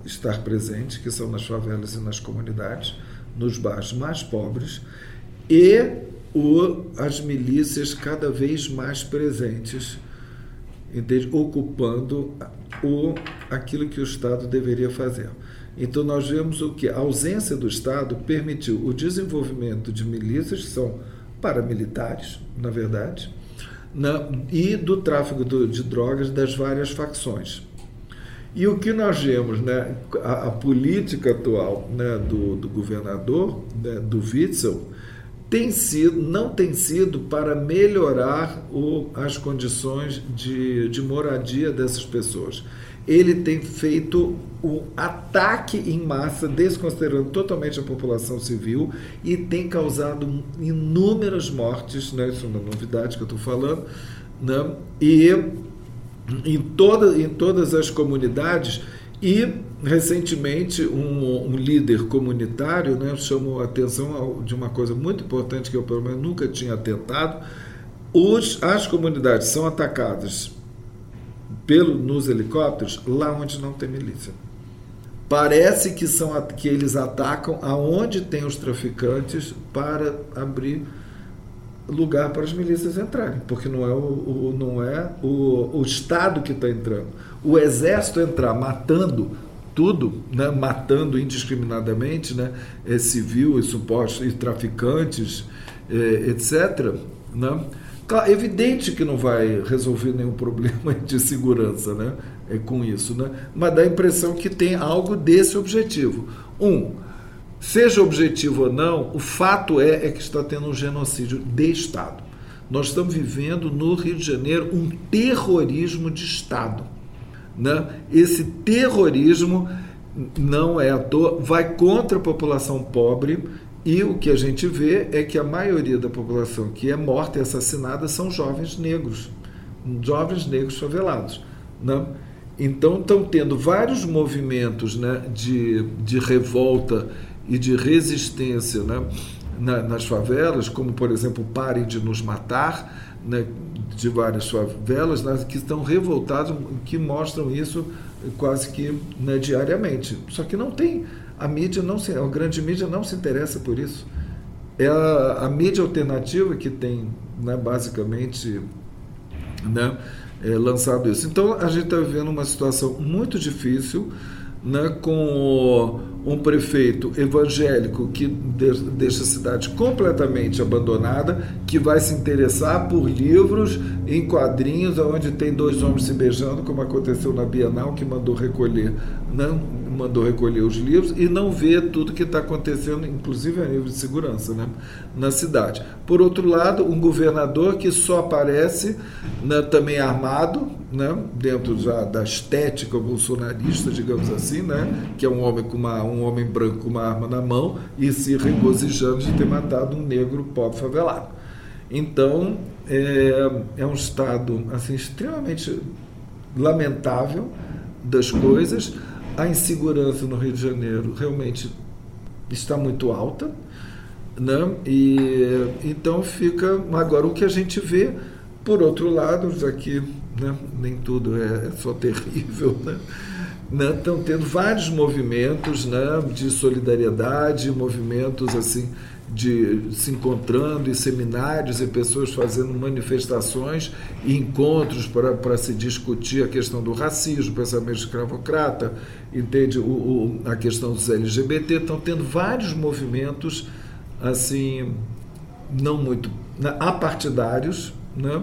estar presente, que são nas favelas e nas comunidades, nos bairros mais pobres, e o, as milícias cada vez mais presentes, entende? ocupando o, aquilo que o Estado deveria fazer. Então nós vemos o que a ausência do Estado permitiu o desenvolvimento de milícias que são paramilitares, na verdade, na, e do tráfico do, de drogas das várias facções. E o que nós vemos, né, a, a política atual né, do, do governador, né, do Witzel, tem sido, não tem sido para melhorar o, as condições de, de moradia dessas pessoas ele tem feito um ataque em massa, desconsiderando totalmente a população civil e tem causado inúmeras mortes, né? isso é novidade que eu estou falando, né? e em, toda, em todas as comunidades e recentemente um, um, líder comunitário né, chamou a atenção de uma coisa muito importante que eu pelo menos nunca tinha atentado. Os, as comunidades são atacadas pelo, nos helicópteros lá onde não tem milícia. Parece que, são, que eles atacam aonde tem os traficantes para abrir lugar para as milícias entrarem, porque não é o, o não é o, o Estado que está entrando. O Exército entrar matando tudo, né, matando indiscriminadamente né, é, civil e supostos e traficantes, é, etc., né, Claro, é evidente que não vai resolver nenhum problema de segurança né, é com isso, né? mas dá a impressão que tem algo desse objetivo. Um, seja objetivo ou não, o fato é, é que está tendo um genocídio de Estado. Nós estamos vivendo no Rio de Janeiro um terrorismo de Estado. Né? Esse terrorismo não é à toa, vai contra a população pobre e o que a gente vê é que a maioria da população que é morta e assassinada são jovens negros, jovens negros favelados. Né? Então estão tendo vários movimentos né, de, de revolta e de resistência né, na, nas favelas, como por exemplo Parem de Nos Matar, né, de várias favelas, né, que estão revoltados, que mostram isso quase que né, diariamente. Só que não tem a mídia não se, a grande mídia não se interessa por isso. É a, a mídia alternativa que tem, né, basicamente, né, é, lançado isso. Então a gente está vivendo uma situação muito difícil, né, com um prefeito evangélico que deixa a cidade completamente abandonada, que vai se interessar por livros em quadrinhos, onde tem dois homens se beijando, como aconteceu na Bienal, que mandou recolher, não mandou recolher os livros e não vê tudo que está acontecendo, inclusive a nível de segurança, né, na cidade. Por outro lado, um governador que só aparece né, também armado, né, dentro já da estética bolsonarista, digamos assim, né, que é um homem com uma um homem branco com uma arma na mão e se regozijando de ter matado um negro pobre favelado. Então, é, é um estado assim, extremamente lamentável das coisas. A insegurança no Rio de Janeiro realmente está muito alta. Né? E, então fica agora o que a gente vê, por outro lado, já que né, nem tudo é, é só terrível, né? né, estão tendo vários movimentos né, de solidariedade, movimentos assim de se encontrando em seminários e pessoas fazendo manifestações e encontros para, para se discutir a questão do racismo, pensamento escravocrata, entende? O, o, a questão dos LGBT, estão tendo vários movimentos assim não muito apartidários, né,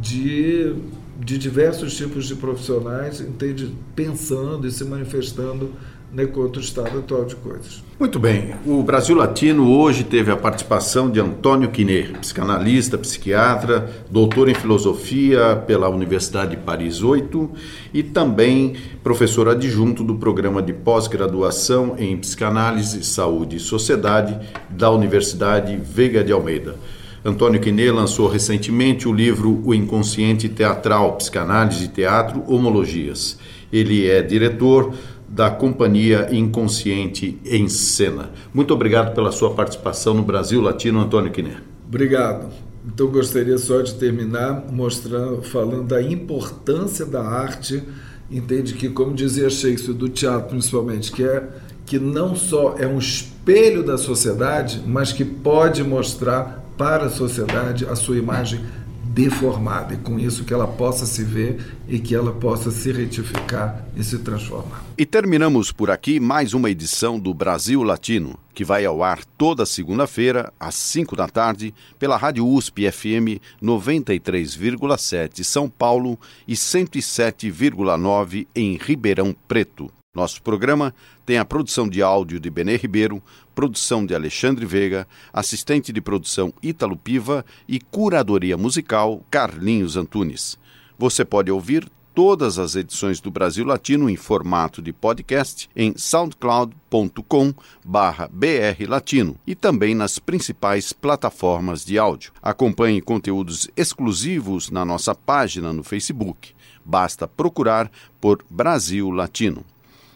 de de diversos tipos de profissionais, entende, pensando e se manifestando né, contra o estado atual de coisas. Muito bem. O Brasil Latino hoje teve a participação de Antônio Quiné, psicanalista, psiquiatra, doutor em filosofia pela Universidade de Paris 8 e também professor adjunto do programa de pós-graduação em psicanálise, saúde e sociedade da Universidade Veiga de Almeida. Antônio Quiné lançou recentemente o livro O Inconsciente Teatral, Psicanálise e Teatro, Homologias. Ele é diretor da Companhia Inconsciente em Cena. Muito obrigado pela sua participação no Brasil Latino, Antônio Quiné. Obrigado. Então gostaria só de terminar mostrando, falando da importância da arte, entende que, como dizia Shakespeare, do teatro principalmente, que é que não só é um espelho da sociedade, mas que pode mostrar para a sociedade a sua imagem deformada e com isso que ela possa se ver e que ela possa se retificar e se transformar. E terminamos por aqui mais uma edição do Brasil Latino, que vai ao ar toda segunda-feira às 5 da tarde pela Rádio USP FM 93,7 São Paulo e 107,9 em Ribeirão Preto. Nosso programa tem a produção de áudio de Benê Ribeiro, produção de Alexandre Veiga, assistente de produção Ítalo Piva e curadoria musical Carlinhos Antunes. Você pode ouvir todas as edições do Brasil Latino em formato de podcast em soundcloud.com brlatino e também nas principais plataformas de áudio. Acompanhe conteúdos exclusivos na nossa página no Facebook. Basta procurar por Brasil Latino.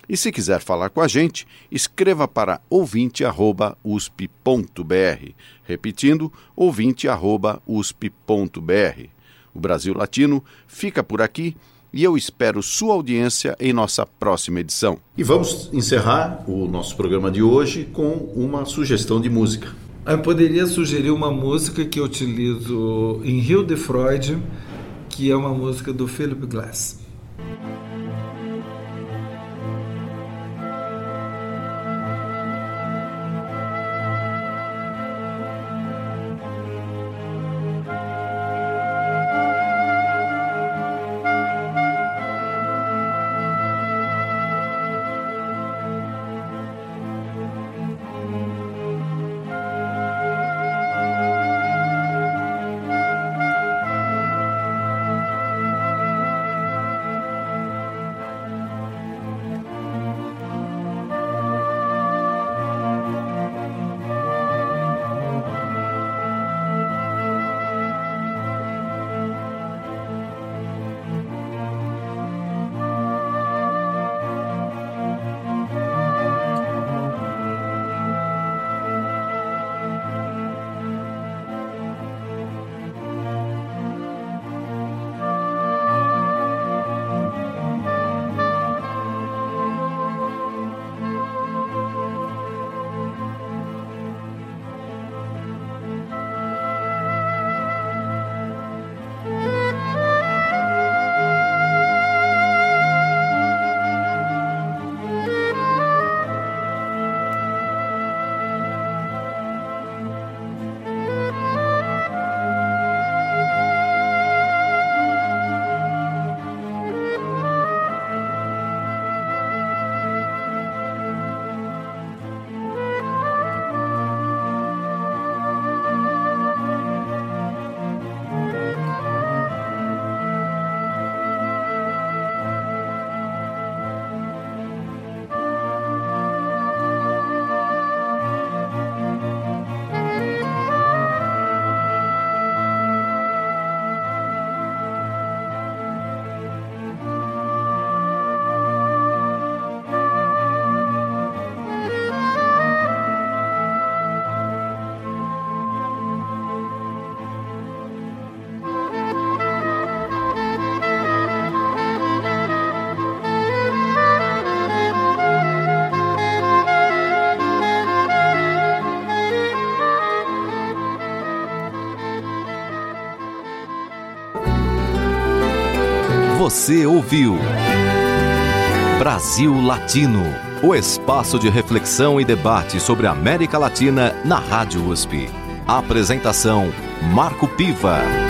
E se quiser falar com a gente, escreva para ouvinte@usp.br, repetindo ouvinte@usp.br. O Brasil Latino fica por aqui e eu espero sua audiência em nossa próxima edição. E vamos encerrar o nosso programa de hoje com uma sugestão de música. Eu poderia sugerir uma música que eu utilizo em Rio de Freud, que é uma música do Philip Glass. Você ouviu Brasil Latino, o espaço de reflexão e debate sobre a América Latina na Rádio USP. Apresentação Marco Piva.